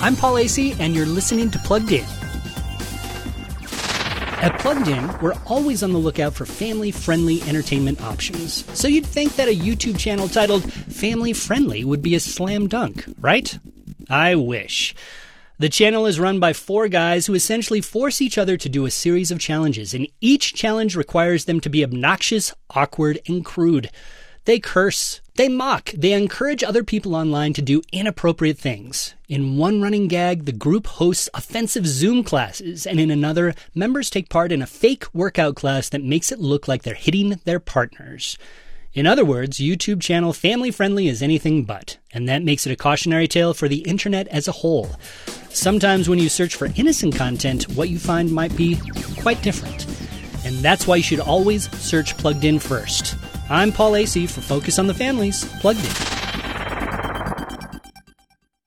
I'm Paul Asay, and you're listening to Plugged In. At Plugged In, we're always on the lookout for family friendly entertainment options. So you'd think that a YouTube channel titled Family Friendly would be a slam dunk, right? I wish. The channel is run by four guys who essentially force each other to do a series of challenges, and each challenge requires them to be obnoxious, awkward, and crude. They curse, they mock, they encourage other people online to do inappropriate things. In one running gag, the group hosts offensive Zoom classes, and in another, members take part in a fake workout class that makes it look like they're hitting their partners. In other words, YouTube channel family friendly is anything but, and that makes it a cautionary tale for the internet as a whole. Sometimes when you search for innocent content, what you find might be quite different. And that's why you should always search plugged in first. I'm Paul Asay for Focus on the Family's, Plugged In.